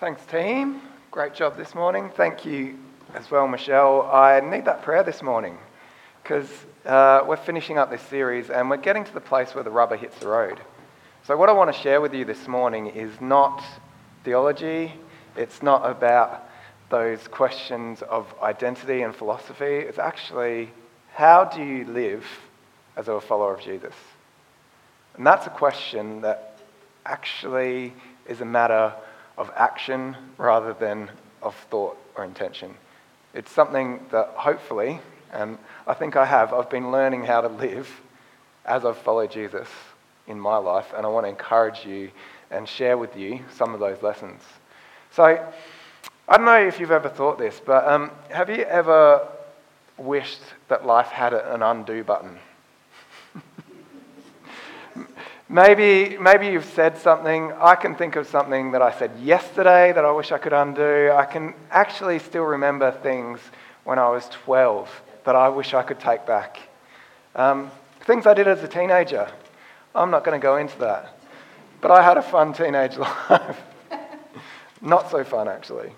Thanks, team. Great job this morning. Thank you as well, Michelle. I need that prayer this morning because uh, we're finishing up this series and we're getting to the place where the rubber hits the road. So, what I want to share with you this morning is not theology, it's not about those questions of identity and philosophy. It's actually how do you live as a follower of Jesus? And that's a question that actually is a matter of action rather than of thought or intention. It's something that hopefully, and I think I have, I've been learning how to live as I've followed Jesus in my life, and I want to encourage you and share with you some of those lessons. So, I don't know if you've ever thought this, but um, have you ever wished that life had an undo button? Maybe, maybe you've said something. I can think of something that I said yesterday that I wish I could undo. I can actually still remember things when I was 12 that I wish I could take back. Um, things I did as a teenager. I'm not going to go into that. But I had a fun teenage life. not so fun, actually.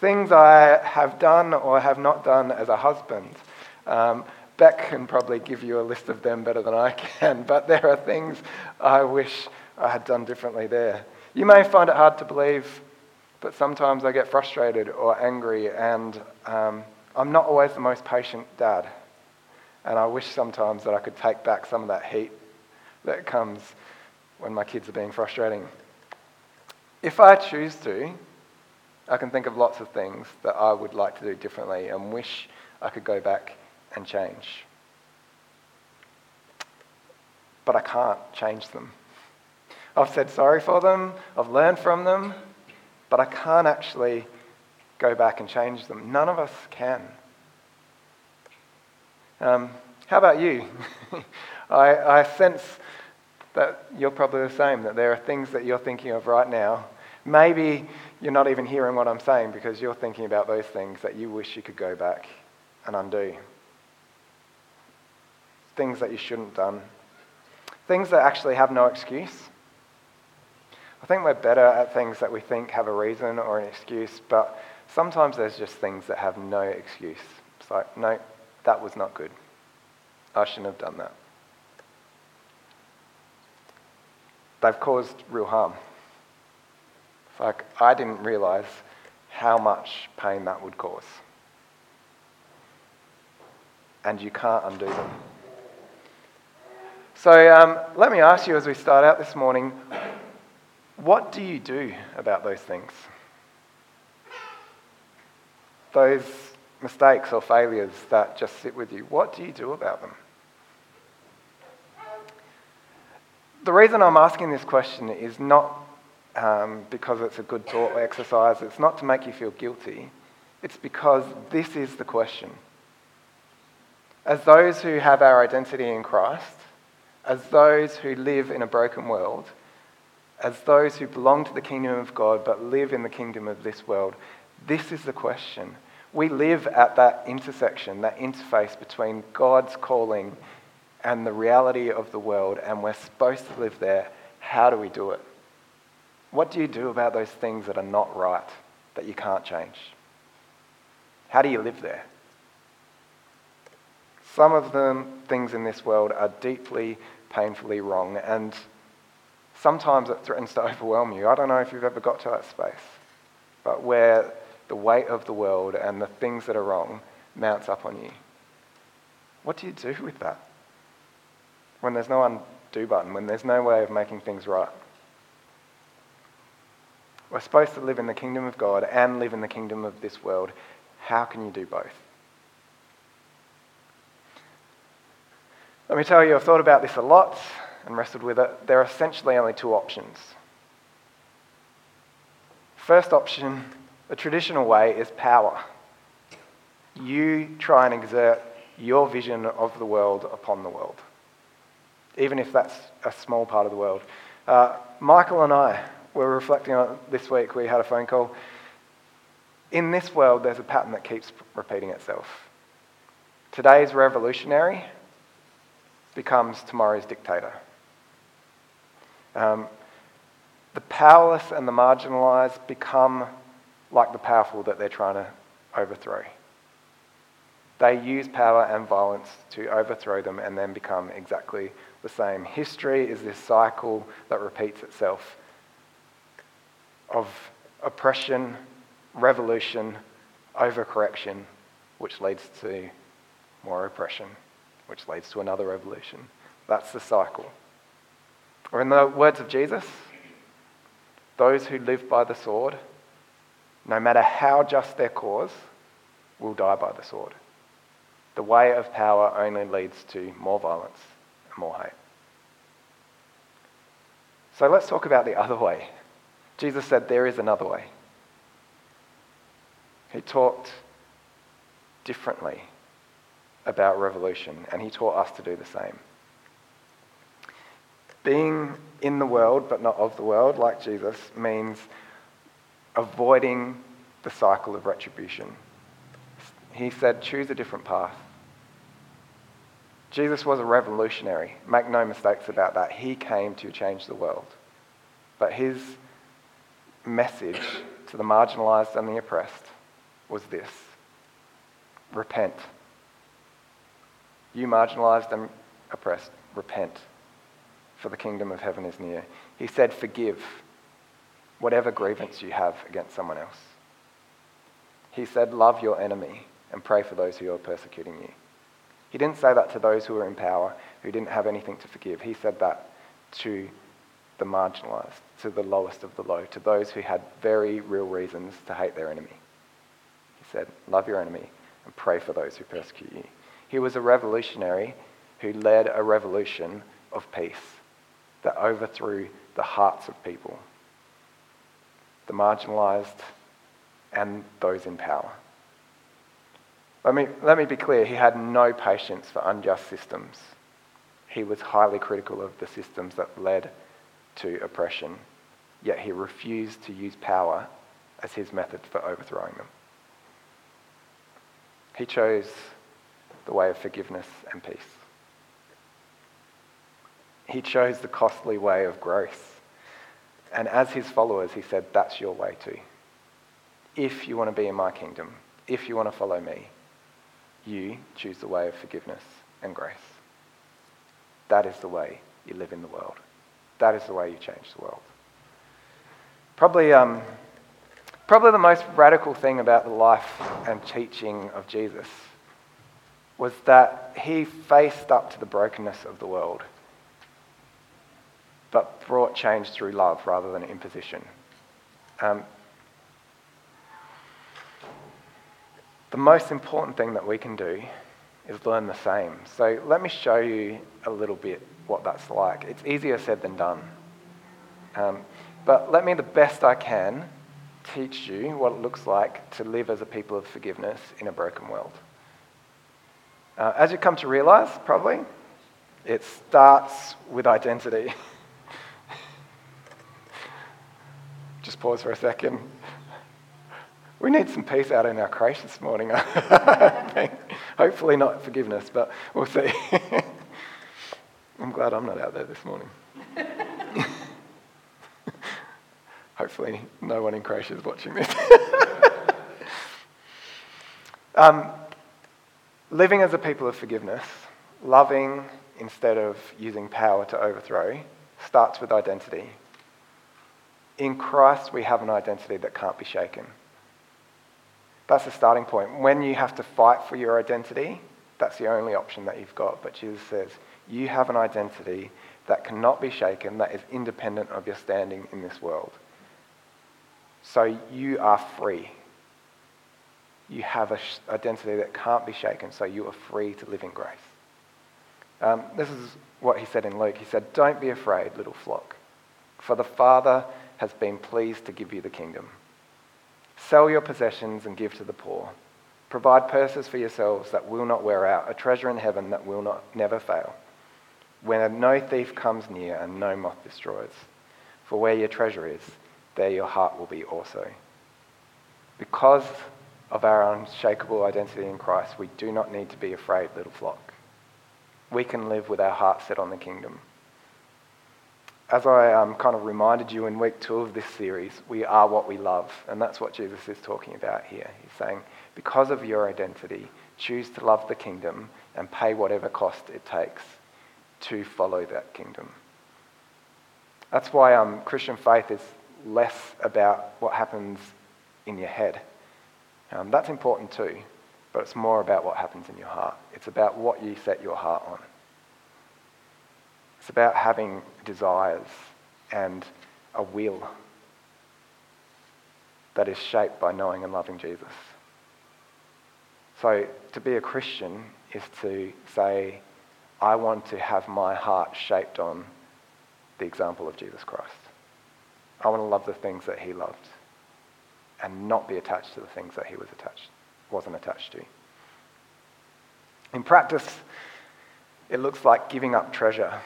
Things I have done or have not done as a husband. Um, Beck can probably give you a list of them better than I can, but there are things I wish I had done differently there. You may find it hard to believe, but sometimes I get frustrated or angry, and um, I'm not always the most patient dad. And I wish sometimes that I could take back some of that heat that comes when my kids are being frustrating. If I choose to, I can think of lots of things that I would like to do differently and wish I could go back and change. But I can't change them. I've said sorry for them, I've learned from them, but I can't actually go back and change them. None of us can. Um, how about you? I, I sense that you're probably the same, that there are things that you're thinking of right now. Maybe you're not even hearing what I'm saying because you're thinking about those things that you wish you could go back and undo things that you shouldn't have done, things that actually have no excuse. I think we're better at things that we think have a reason or an excuse, but sometimes there's just things that have no excuse. It's like, no, that was not good. I shouldn't have done that. They've caused real harm. It's like, I didn't realize how much pain that would cause. And you can't undo them. So um, let me ask you as we start out this morning what do you do about those things? Those mistakes or failures that just sit with you, what do you do about them? The reason I'm asking this question is not um, because it's a good thought exercise, it's not to make you feel guilty, it's because this is the question. As those who have our identity in Christ, as those who live in a broken world, as those who belong to the kingdom of God but live in the kingdom of this world, this is the question. We live at that intersection, that interface between God's calling and the reality of the world, and we're supposed to live there. How do we do it? What do you do about those things that are not right, that you can't change? How do you live there? Some of the things in this world are deeply painfully wrong, and sometimes it threatens to overwhelm you. I don't know if you've ever got to that space, but where the weight of the world and the things that are wrong mounts up on you. What do you do with that? When there's no undo button, when there's no way of making things right. We're supposed to live in the kingdom of God and live in the kingdom of this world. How can you do both? Let me tell you, I've thought about this a lot and wrestled with it. There are essentially only two options. First option, the traditional way, is power. You try and exert your vision of the world upon the world, even if that's a small part of the world. Uh, Michael and I were reflecting on it this week. We had a phone call. In this world, there's a pattern that keeps repeating itself. Today's revolutionary becomes tomorrow's dictator. Um, the powerless and the marginalized become like the powerful that they're trying to overthrow. They use power and violence to overthrow them and then become exactly the same. History is this cycle that repeats itself of oppression, revolution, overcorrection, which leads to more oppression, which leads to another revolution. That's the cycle. Or, in the words of Jesus, those who live by the sword, no matter how just their cause, will die by the sword. The way of power only leads to more violence and more hate. So let's talk about the other way. Jesus said there is another way. He talked differently about revolution, and he taught us to do the same. Being in the world but not of the world, like Jesus, means avoiding the cycle of retribution. He said, choose a different path. Jesus was a revolutionary. Make no mistakes about that. He came to change the world. But his message to the marginalized and the oppressed was this repent. You marginalized and oppressed, repent, for the kingdom of heaven is near. He said, Forgive whatever grievance you have against someone else. He said, Love your enemy and pray for those who are persecuting you. He didn't say that to those who were in power, who didn't have anything to forgive. He said that to the marginalized, to the lowest of the low, to those who had very real reasons to hate their enemy. He said, Love your enemy and pray for those who persecute you. He was a revolutionary who led a revolution of peace that overthrew the hearts of people, the marginalized and those in power. Let me, let me be clear, he had no patience for unjust systems. He was highly critical of the systems that led to oppression, yet he refused to use power as his method for overthrowing them. He chose the way of forgiveness and peace. He chose the costly way of grace. And as his followers, he said, That's your way too. If you want to be in my kingdom, if you want to follow me, you choose the way of forgiveness and grace. That is the way you live in the world. That is the way you change the world. Probably, um, probably the most radical thing about the life and teaching of Jesus was that he faced up to the brokenness of the world, but brought change through love rather than imposition. Um, the most important thing that we can do is learn the same. So let me show you a little bit what that's like. It's easier said than done. Um, but let me, the best I can, teach you what it looks like to live as a people of forgiveness in a broken world. Uh, as you come to realize, probably, it starts with identity. Just pause for a second. We need some peace out in our creche this morning. Hopefully, not forgiveness, but we'll see. I'm glad I'm not out there this morning. Hopefully, no one in creche is watching this. um, living as a people of forgiveness, loving instead of using power to overthrow, starts with identity. In Christ, we have an identity that can't be shaken. That's the starting point. When you have to fight for your identity, that's the only option that you've got. But Jesus says, you have an identity that cannot be shaken, that is independent of your standing in this world. So you are free. You have an identity that can't be shaken, so you are free to live in grace. Um, this is what he said in Luke. He said, Don't be afraid, little flock, for the Father has been pleased to give you the kingdom. Sell your possessions and give to the poor. Provide purses for yourselves that will not wear out, a treasure in heaven that will not never fail, when no thief comes near and no moth destroys. For where your treasure is, there your heart will be also. Because of our unshakable identity in Christ, we do not need to be afraid, little flock. We can live with our hearts set on the kingdom. as I um, kind of reminded you in week two of this series, we are what we love. And that's what Jesus is talking about here. He's saying, because of your identity, choose to love the kingdom and pay whatever cost it takes to follow that kingdom. That's why um, Christian faith is less about what happens in your head. Um, that's important too, but it's more about what happens in your heart. It's about what you set your heart on. It's about having desires and a will that is shaped by knowing and loving Jesus. So to be a Christian is to say, I want to have my heart shaped on the example of Jesus Christ. I want to love the things that he loved and not be attached to the things that he was attached, wasn't attached to. In practice, it looks like giving up treasure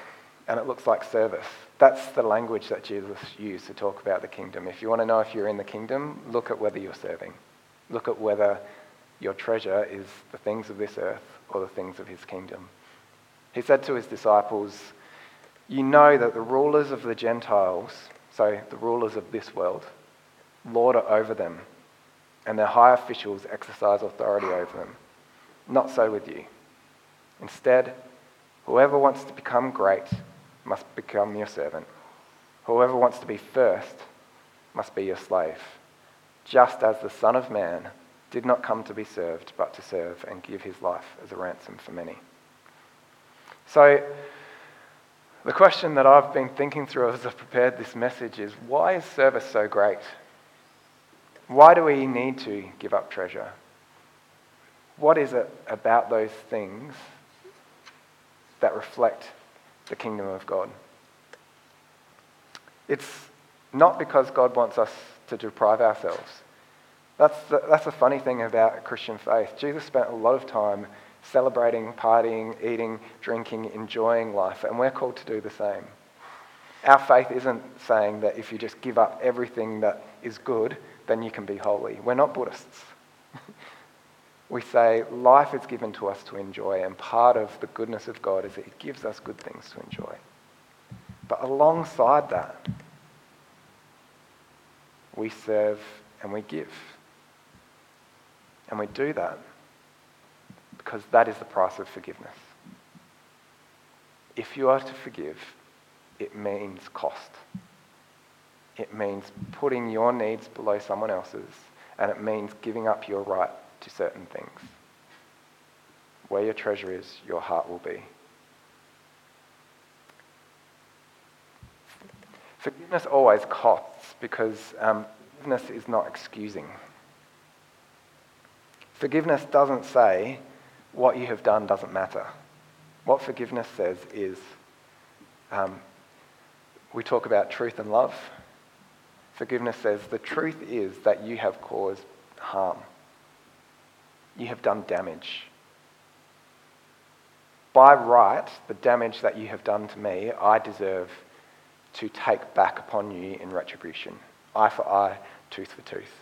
and it looks like service. That's the language that Jesus used to talk about the kingdom. If you want to know if you're in the kingdom, look at whether you're serving. Look at whether your treasure is the things of this earth or the things of his kingdom. He said to his disciples, You know that the rulers of the Gentiles, so the rulers of this world, lord over them, and their high officials exercise authority over them. Not so with you. Instead, whoever wants to become great must become your servant. Whoever wants to be first must be your slave, just as the Son of Man did not come to be served, but to serve and give his life as a ransom for many. So, the question that I've been thinking through as I've prepared this message is why is service so great? Why do we need to give up treasure? What is it about those things that reflect the kingdom of God. It's not because God wants us to deprive ourselves. That's the, that's the funny thing about Christian faith. Jesus spent a lot of time celebrating, partying, eating, drinking, enjoying life, and we're called to do the same. Our faith isn't saying that if you just give up everything that is good, then you can be holy. We're not Buddhists. we say life is given to us to enjoy, and part of the goodness of God is that He gives us good things to enjoy. But alongside that, we serve and we give. And we do that because that is the price of forgiveness. If you are to forgive, it means cost. It means putting your needs below someone else's, and it means giving up your right to certain things. Where your treasure is, your heart will be. Forgiveness always costs because um, forgiveness is not excusing. Forgiveness doesn't say what you have done doesn't matter. What forgiveness says is um, we talk about truth and love. Forgiveness says the truth is that you have caused harm you have done damage. By right, the damage that you have done to me, I deserve to take back upon you in retribution. Eye for eye, tooth for tooth.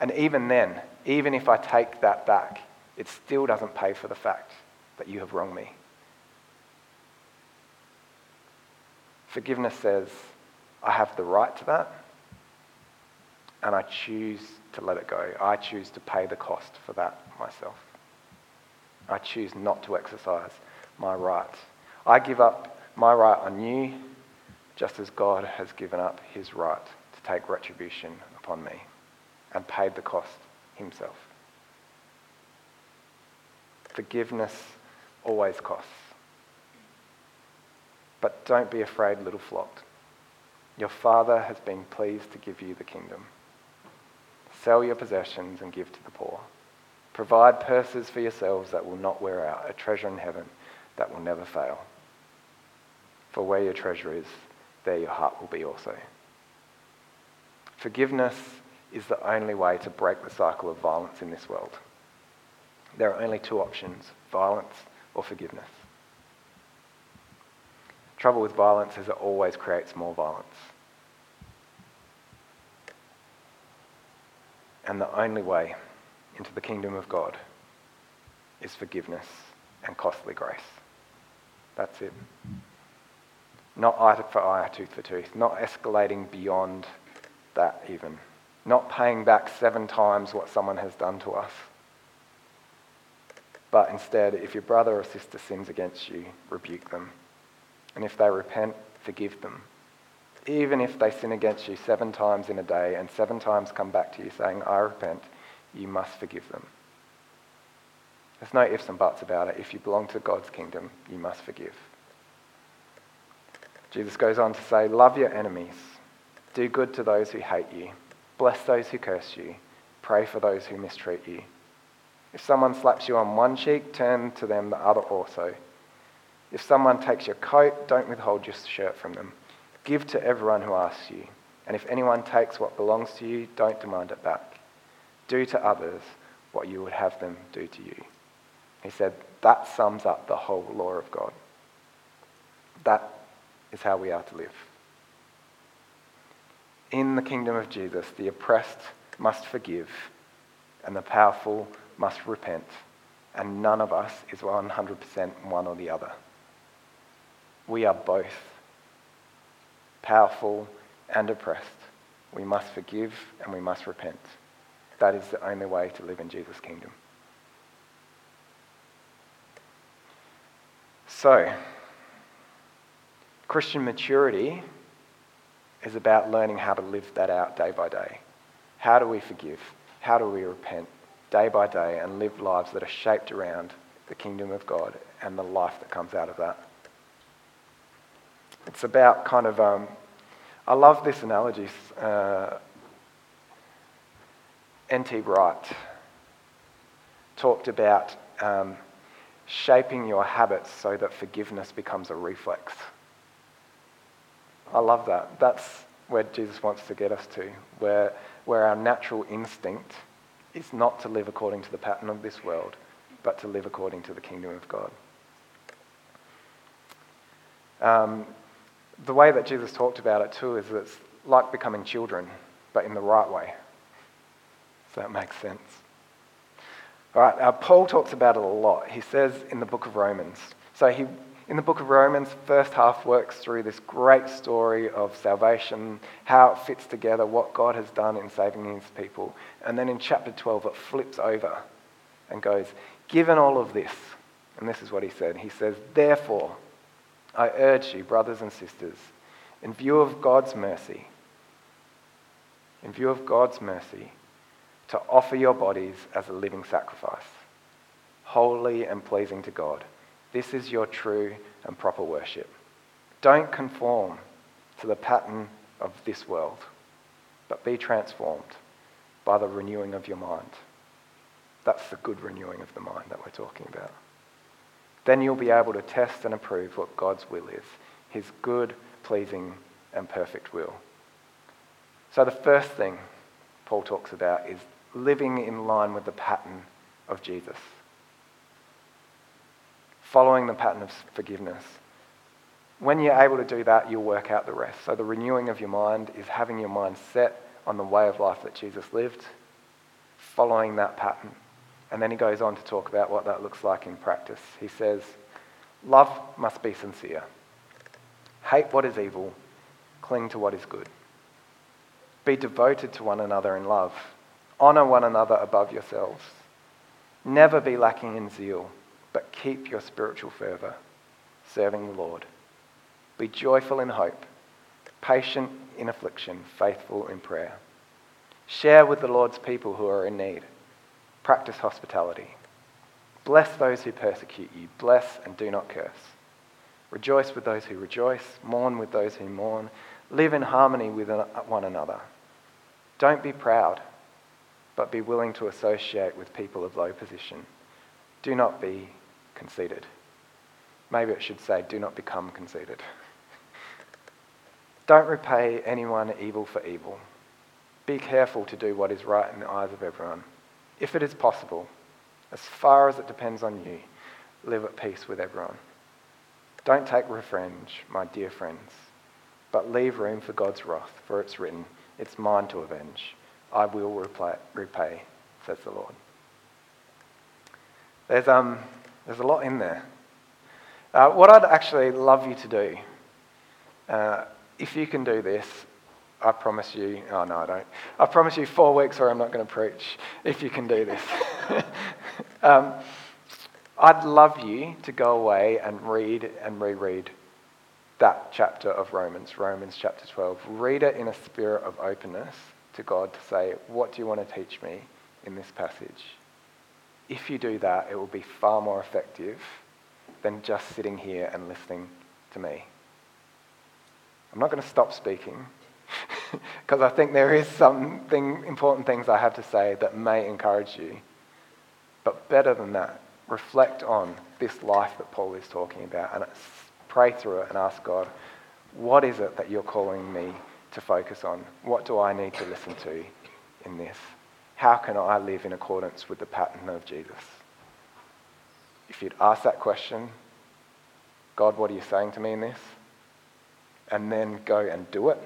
And even then, even if I take that back, it still doesn't pay for the fact that you have wronged me. Forgiveness says, I have the right to that, and I choose to let it go. I choose to pay the cost for that myself. I choose not to exercise my right. I give up my right on you just as God has given up his right to take retribution upon me and paid the cost himself. Forgiveness always costs. But don't be afraid, little flock. Your Father has been pleased to give you the kingdom. Sell your possessions and give to the poor. Provide purses for yourselves that will not wear out, a treasure in heaven that will never fail. For where your treasure is, there your heart will be also. Forgiveness is the only way to break the cycle of violence in this world. There are only two options violence or forgiveness. Trouble with violence is it always creates more violence. And the only way into the kingdom of God is forgiveness and costly grace. That's it. Not eye for eye, tooth for tooth. Not escalating beyond that, even. Not paying back seven times what someone has done to us. But instead, if your brother or sister sins against you, rebuke them. And if they repent, forgive them. Even if they sin against you seven times in a day and seven times come back to you saying, I repent, you must forgive them. There's no ifs and buts about it. If you belong to God's kingdom, you must forgive. Jesus goes on to say, Love your enemies, do good to those who hate you, bless those who curse you, pray for those who mistreat you. If someone slaps you on one cheek, turn to them the other also. If someone takes your coat, don't withhold your shirt from them. Give to everyone who asks you. And if anyone takes what belongs to you, don't demand it back. Do to others what you would have them do to you. He said, that sums up the whole law of God. That is how we are to live. In the kingdom of Jesus, the oppressed must forgive, and the powerful must repent, and none of us is 100% one or the other. We are both powerful and oppressed. We must forgive and we must repent. That is the only way to live in Jesus' kingdom. So, Christian maturity is about learning how to live that out day by day. How do we forgive? How do we repent day by day and live lives that are shaped around the kingdom of God and the life that comes out of that? It's about kind of, um, I love this analogy. Uh, N.T. Wright talked about um, shaping your habits so that forgiveness becomes a reflex. I love that. That's where Jesus wants to get us to, where, where our natural instinct is not to live according to the pattern of this world, but to live according to the kingdom of God. Um, the way that Jesus talked about it too is it's like becoming children, but in the right way. So that makes sense. All right, uh, Paul talks about it a lot. He says in the book of Romans. So he, in the book of Romans, first half works through this great story of salvation, how it fits together, what God has done in saving his people. And then in chapter 12, it flips over and goes, Given all of this, and this is what he said. He says, Therefore, I urge you, brothers and sisters, in view of God's mercy, in view of God's mercy, to offer your bodies as a living sacrifice, holy and pleasing to God. This is your true and proper worship. Don't conform to the pattern of this world, but be transformed by the renewing of your mind. That's the good renewing of the mind that we're talking about. Then you'll be able to test and approve what God's will is his good, pleasing, and perfect will. So, the first thing Paul talks about is living in line with the pattern of Jesus, following the pattern of forgiveness. When you're able to do that, you'll work out the rest. So, the renewing of your mind is having your mind set on the way of life that Jesus lived, following that pattern. And then he goes on to talk about what that looks like in practice. He says, Love must be sincere. Hate what is evil, cling to what is good. Be devoted to one another in love. Honor one another above yourselves. Never be lacking in zeal, but keep your spiritual fervor, serving the Lord. Be joyful in hope, patient in affliction, faithful in prayer. Share with the Lord's people who are in need Practice hospitality. Bless those who persecute you. Bless and do not curse. Rejoice with those who rejoice. Mourn with those who mourn. Live in harmony with one another. Don't be proud, but be willing to associate with people of low position. Do not be conceited. Maybe it should say, do not become conceited. Don't repay anyone evil for evil. Be careful to do what is right in the eyes of everyone if it is possible, as far as it depends on you, live at peace with everyone. Don't take revenge, my dear friends, but leave room for God's wrath, for it's written, It's mine to avenge. I will repay, says the Lord. There's, um, there's a lot in there. Uh, what I'd actually love you to do Uh, if you can do this, I promise you, oh no, I don't. I promise you four weeks or I'm not going to preach if you can do this. um, I'd love you to go away and read and reread that chapter of Romans, Romans chapter 12. Read it in a spirit of openness to God to say, What do you want to teach me in this passage? If you do that, it will be far more effective than just sitting here and listening to me. I'm not going to stop speaking because I think there is something important things I have to say that may encourage you. But better than that, reflect on this life that Paul is talking about and pray through it and ask God, what is it that you're calling me to focus on? What do I need to listen to in this? How can I live in accordance with the pattern of Jesus? If you'd ask that question, God, what are you saying to me in this? And then go and do it,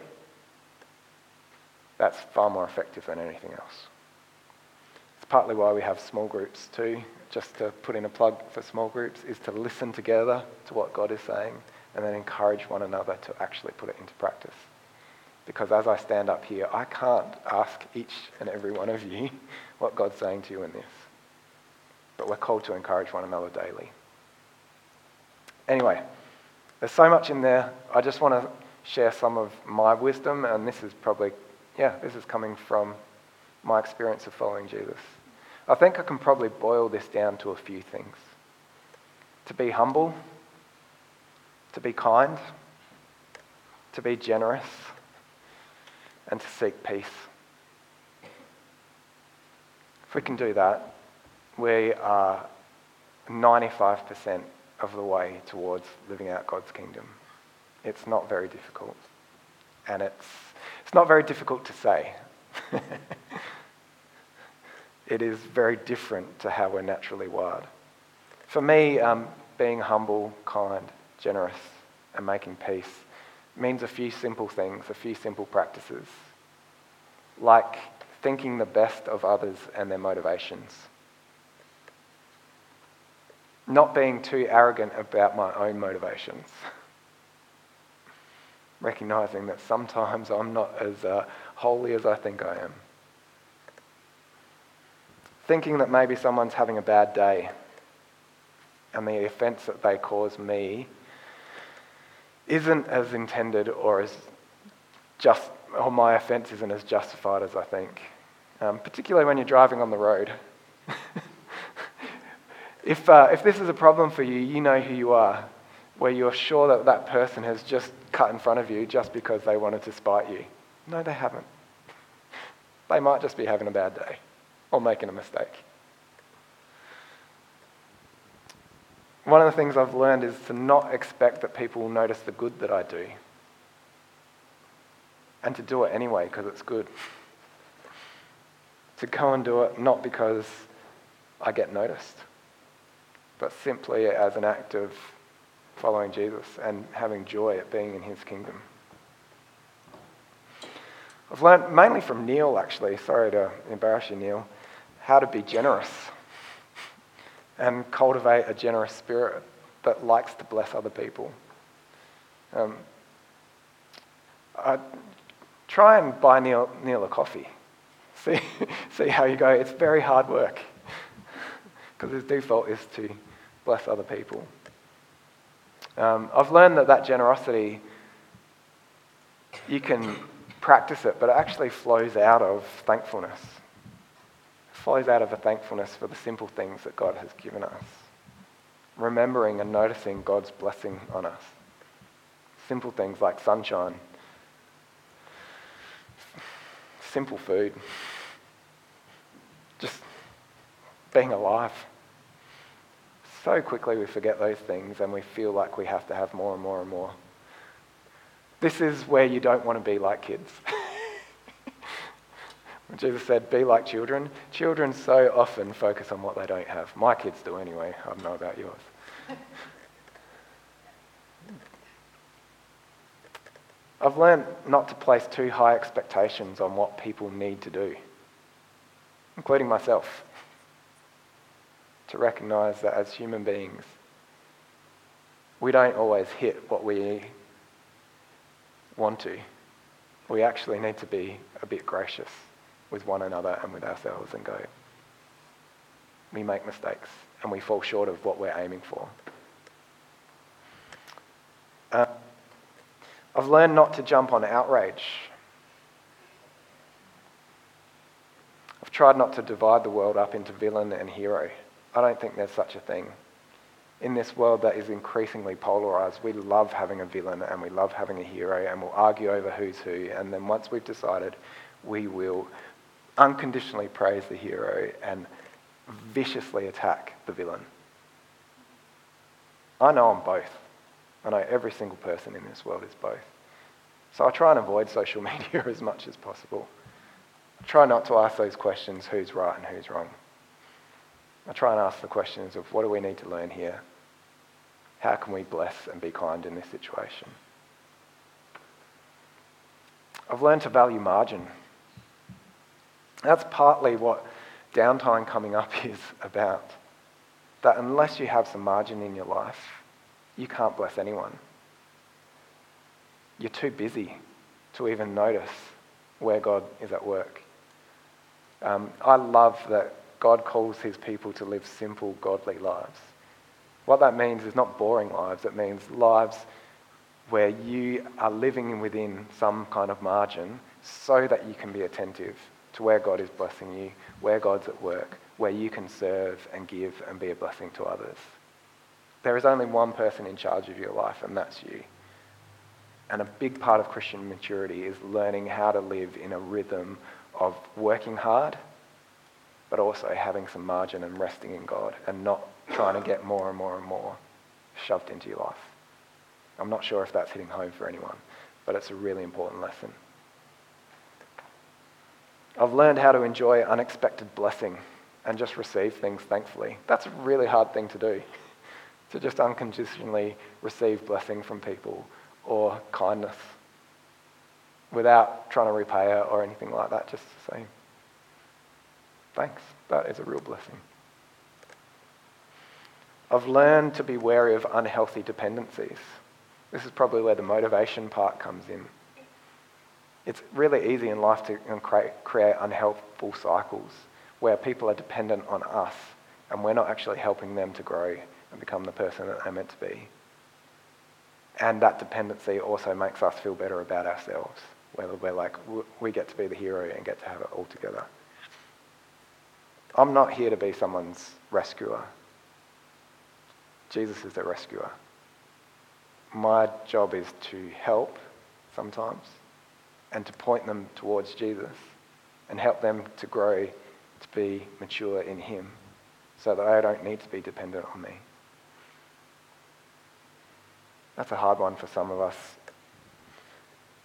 that's far more effective than anything else. It's partly why we have small groups too. Just to put in a plug for small groups is to listen together to what God is saying and then encourage one another to actually put it into practice. Because as I stand up here, I can't ask each and every one of you what God's saying to you in this. But we're called to encourage one another daily. Anyway, there's so much in there. I just want to share some of my wisdom, and this is probably yeah, this is coming from my experience of following Jesus. I think I can probably boil this down to a few things to be humble, to be kind, to be generous, and to seek peace. If we can do that, we are 95% of the way towards living out God's kingdom. It's not very difficult. And it's it's not very difficult to say. it is very different to how we're naturally wired. For me, um, being humble, kind, generous, and making peace means a few simple things, a few simple practices, like thinking the best of others and their motivations. Not being too arrogant about my own motivations. recognizing that sometimes I'm not as uh, holy as I think I am. Thinking that maybe someone's having a bad day and the offense that they cause me isn't as intended or as just, or my offense isn't as justified as I think. Um, particularly when you're driving on the road. if, uh, if this is a problem for you, you know who you are where you're sure that that person has just cut in front of you just because they wanted to spite you. No, they haven't. They might just be having a bad day or making a mistake. One of the things I've learned is to not expect that people will notice the good that I do and to do it anyway because it's good. To go and do it not because I get noticed, but simply as an act of following Jesus and having joy at being in his kingdom. I've learned mainly from Neil, actually, sorry to embarrass you, Neil, how to be generous and cultivate a generous spirit that likes to bless other people. Um, I try and buy Neil, Neil a coffee. See, see how you go. It's very hard work because his default is to bless other people. Um, I've learned that that generosity, you can practice it, but it actually flows out of thankfulness. It flows out of a thankfulness for the simple things that God has given us. Remembering and noticing God's blessing on us. Simple things like sunshine, simple food, just being alive so quickly we forget those things and we feel like we have to have more and more and more. This is where you don't want to be like kids. Jesus said, be like children, children so often focus on what they don't have. My kids do anyway. I don't know about yours. I've learned not to place too high expectations on what people need to do, including myself to recognize that as human beings, we don't always hit what we want to. We actually need to be a bit gracious with one another and with ourselves and go, we make mistakes and we fall short of what we're aiming for. Uh, I've learned not to jump on outrage. I've tried not to divide the world up into villain and hero. I don't think there's such a thing. In this world that is increasingly polarized, we love having a villain and we love having a hero and we'll argue over who's who. And then once we've decided, we will unconditionally praise the hero and viciously attack the villain. I know I'm both. I know every single person in this world is both. So I try and avoid social media as much as possible. I try not to ask those questions who's right and who's wrong. I try and ask the questions of what do we need to learn here? How can we bless and be kind in this situation? I've learned to value margin. That's partly what downtime coming up is about. That unless you have some margin in your life, you can't bless anyone. You're too busy to even notice where God is at work. Um, I love that God calls his people to live simple, godly lives. What that means is not boring lives, it means lives where you are living within some kind of margin so that you can be attentive to where God is blessing you, where God's at work, where you can serve and give and be a blessing to others. There is only one person in charge of your life, and that's you. And a big part of Christian maturity is learning how to live in a rhythm of working hard, but also having some margin and resting in God and not trying to get more and more and more shoved into your life. I'm not sure if that's hitting home for anyone, but it's a really important lesson. I've learned how to enjoy unexpected blessing and just receive things thankfully. That's a really hard thing to do, to just unconditionally receive blessing from people or kindness without trying to repay it or anything like that, just to say, thanks, that is a real blessing. I've learned to be wary of unhealthy dependencies. This is probably where the motivation part comes in it's really easy in life to create, unhelpful cycles where people are dependent on us and we're not actually helping them to grow and become the person that they're meant to be. And that dependency also makes us feel better about ourselves, whether we're like, we get to be the hero and get to have it all together. I'm not here to be someone's rescuer. Jesus is the rescuer. My job is to help sometimes and to point them towards Jesus and help them to grow to be mature in Him so that they don't need to be dependent on me. That's a hard one for some of us.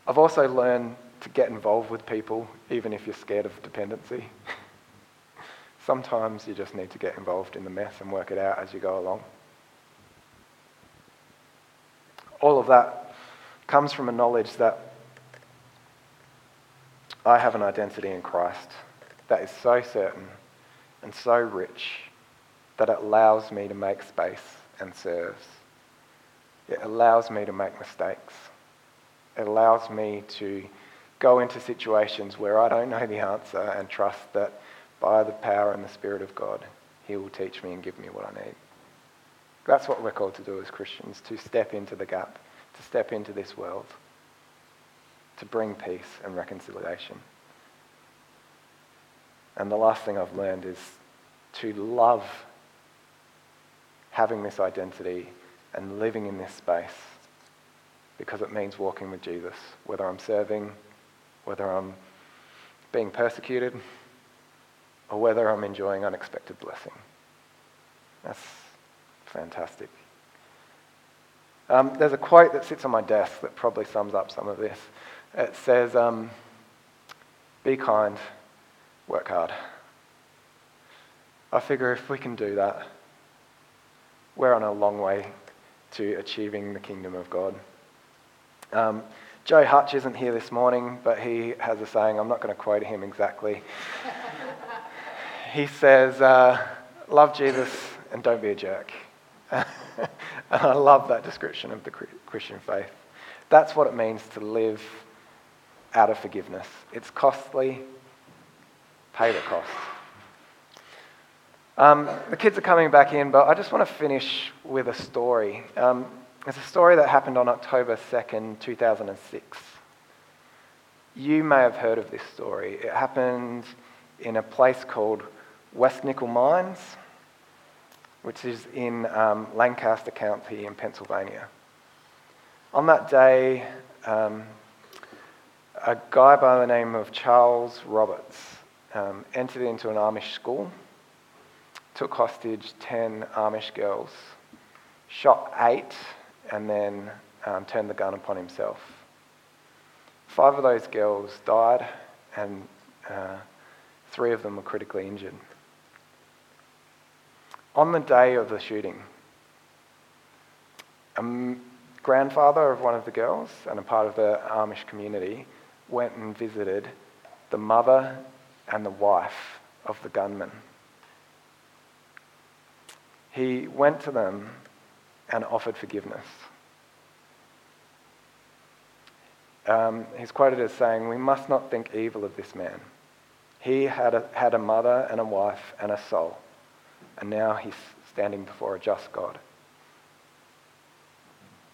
I've also learned to get involved with people even if you're scared of dependency. Sometimes you just need to get involved in the mess and work it out as you go along. All of that comes from a knowledge that I have an identity in Christ that is so certain and so rich that it allows me to make space and serves. It allows me to make mistakes. It allows me to go into situations where I don't know the answer and trust that by the power and the Spirit of God, He will teach me and give me what I need. That's what we're called to do as Christians, to step into the gap, to step into this world to bring peace and reconciliation. And the last thing I've learned is to love having this identity and living in this space because it means walking with Jesus, whether I'm serving, whether I'm being persecuted, or whether I'm enjoying unexpected blessing. That's fantastic. Um, there's a quote that sits on my desk that probably sums up some of this. It says, um, be kind, work hard. I figure if we can do that, we're on a long way to achieving the kingdom of God. Um, Joe Hutch isn't here this morning, but he has a saying, I'm not going to quote him exactly. he says, uh, Love Jesus and don't be a jerk. and I love that description of the Christian faith. That's what it means to live out of forgiveness. It's costly. Pay the cost. Um, the kids are coming back in, but I just want to finish with a story. Um, it's a story that happened on October 2nd, 2006. You may have heard of this story. It happened in a place called West Nickel Mines, which is in um, Lancaster County in Pennsylvania. On that day, um, a guy by the name of Charles Roberts um, entered into an Amish school took hostage 10 Amish girls, shot eight, and then um, turned the gun upon himself. Five of those girls died, and uh, three of them were critically injured. On the day of the shooting, a grandfather of one of the girls and a part of the Amish community went and visited the mother and the wife of the gunman he went to them and offered forgiveness. Um, he's quoted as saying, We must not think evil of this man. He had a, had a mother and a wife and a soul, and now he's standing before a just God.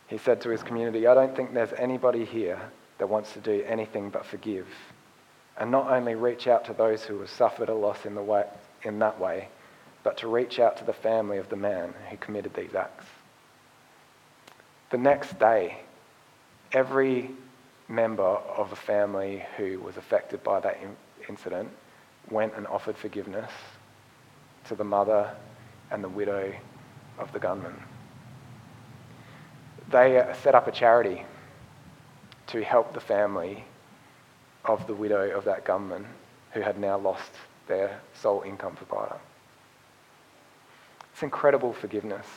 He said to his community, I don't think there's anybody here that wants to do anything but forgive, and not only reach out to those who have suffered a loss in, the way, in that way, but to reach out to the family of the man who committed these acts. The next day, every member of the family who was affected by that incident went and offered forgiveness to the mother and the widow of the gunman. They uh, set up a charity to help the family of the widow of that gunman who had now lost their sole income provider. It's incredible forgiveness.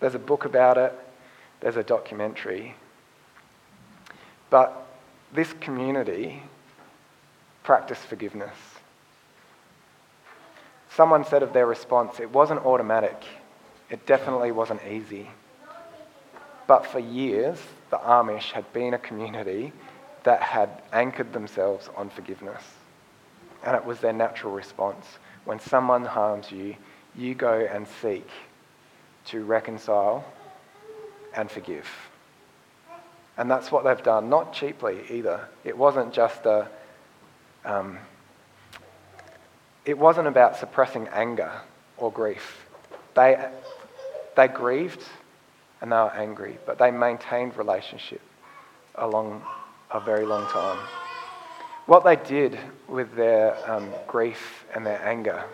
There's a book about it, there's a documentary. But this community practiced forgiveness. Someone said of their response, it wasn't automatic. It definitely wasn't easy. But for years, the Amish had been a community that had anchored themselves on forgiveness. And it was their natural response. When someone harms you, you go and seek to reconcile and forgive. And that's what they've done, not cheaply either. It wasn't just a. Um, it wasn't about suppressing anger or grief. They, they grieved and they were angry, but they maintained relationship along a very long time. What they did with their um, grief and their anger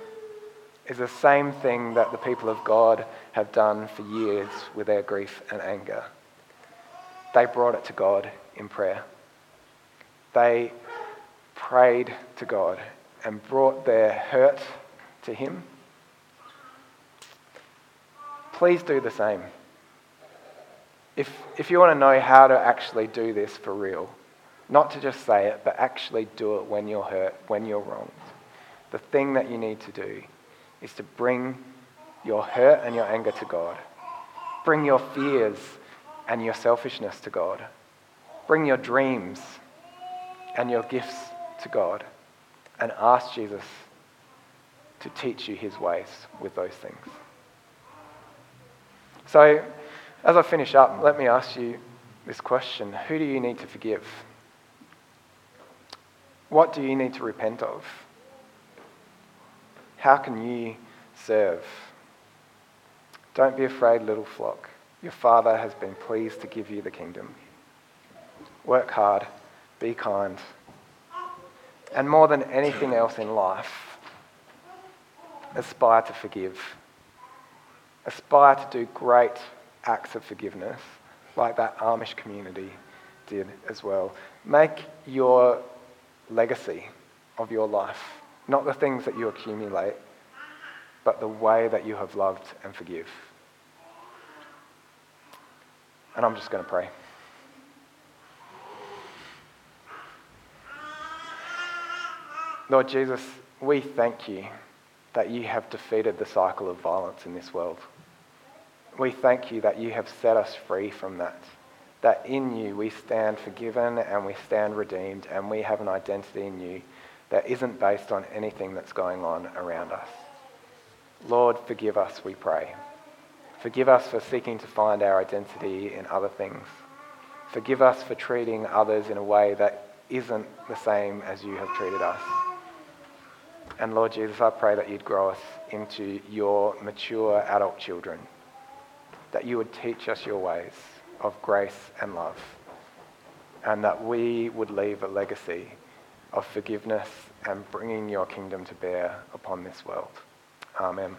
is the same thing that the people of God have done for years with their grief and anger. They brought it to God in prayer. They prayed to God and brought their hurt to Him. Please do the same. If, if you want to know how to actually do this for real, not to just say it, but actually do it when you're hurt, when you're wronged, the thing that you need to do is to bring your hurt and your anger to God. Bring your fears and your selfishness to God. Bring your dreams and your gifts to God and ask Jesus to teach you his ways with those things. So, as I finish up, let me ask you this question Who do you need to forgive? What do you need to repent of? How can you serve? Don't be afraid, little flock. Your Father has been pleased to give you the kingdom. Work hard, be kind, and more than anything else in life, aspire to forgive. Aspire to do great acts of forgiveness, like that Amish community did as well. Make your legacy of your life not the things that you accumulate, but the way that you have loved and forgive. And I'm just going to pray. Lord Jesus, we thank you that you have defeated the cycle of violence in this world. We thank you that you have set us free from that, that in you we stand forgiven and we stand redeemed and we have an identity in you that isn't based on anything that's going on around us. Lord, forgive us, we pray. Forgive us for seeking to find our identity in other things. Forgive us for treating others in a way that isn't the same as you have treated us. And Lord Jesus, I pray that you'd grow us into your mature adult children, that you would teach us your ways of grace and love, and that we would leave a legacy of forgiveness and bringing your kingdom to bear upon this world. Amen.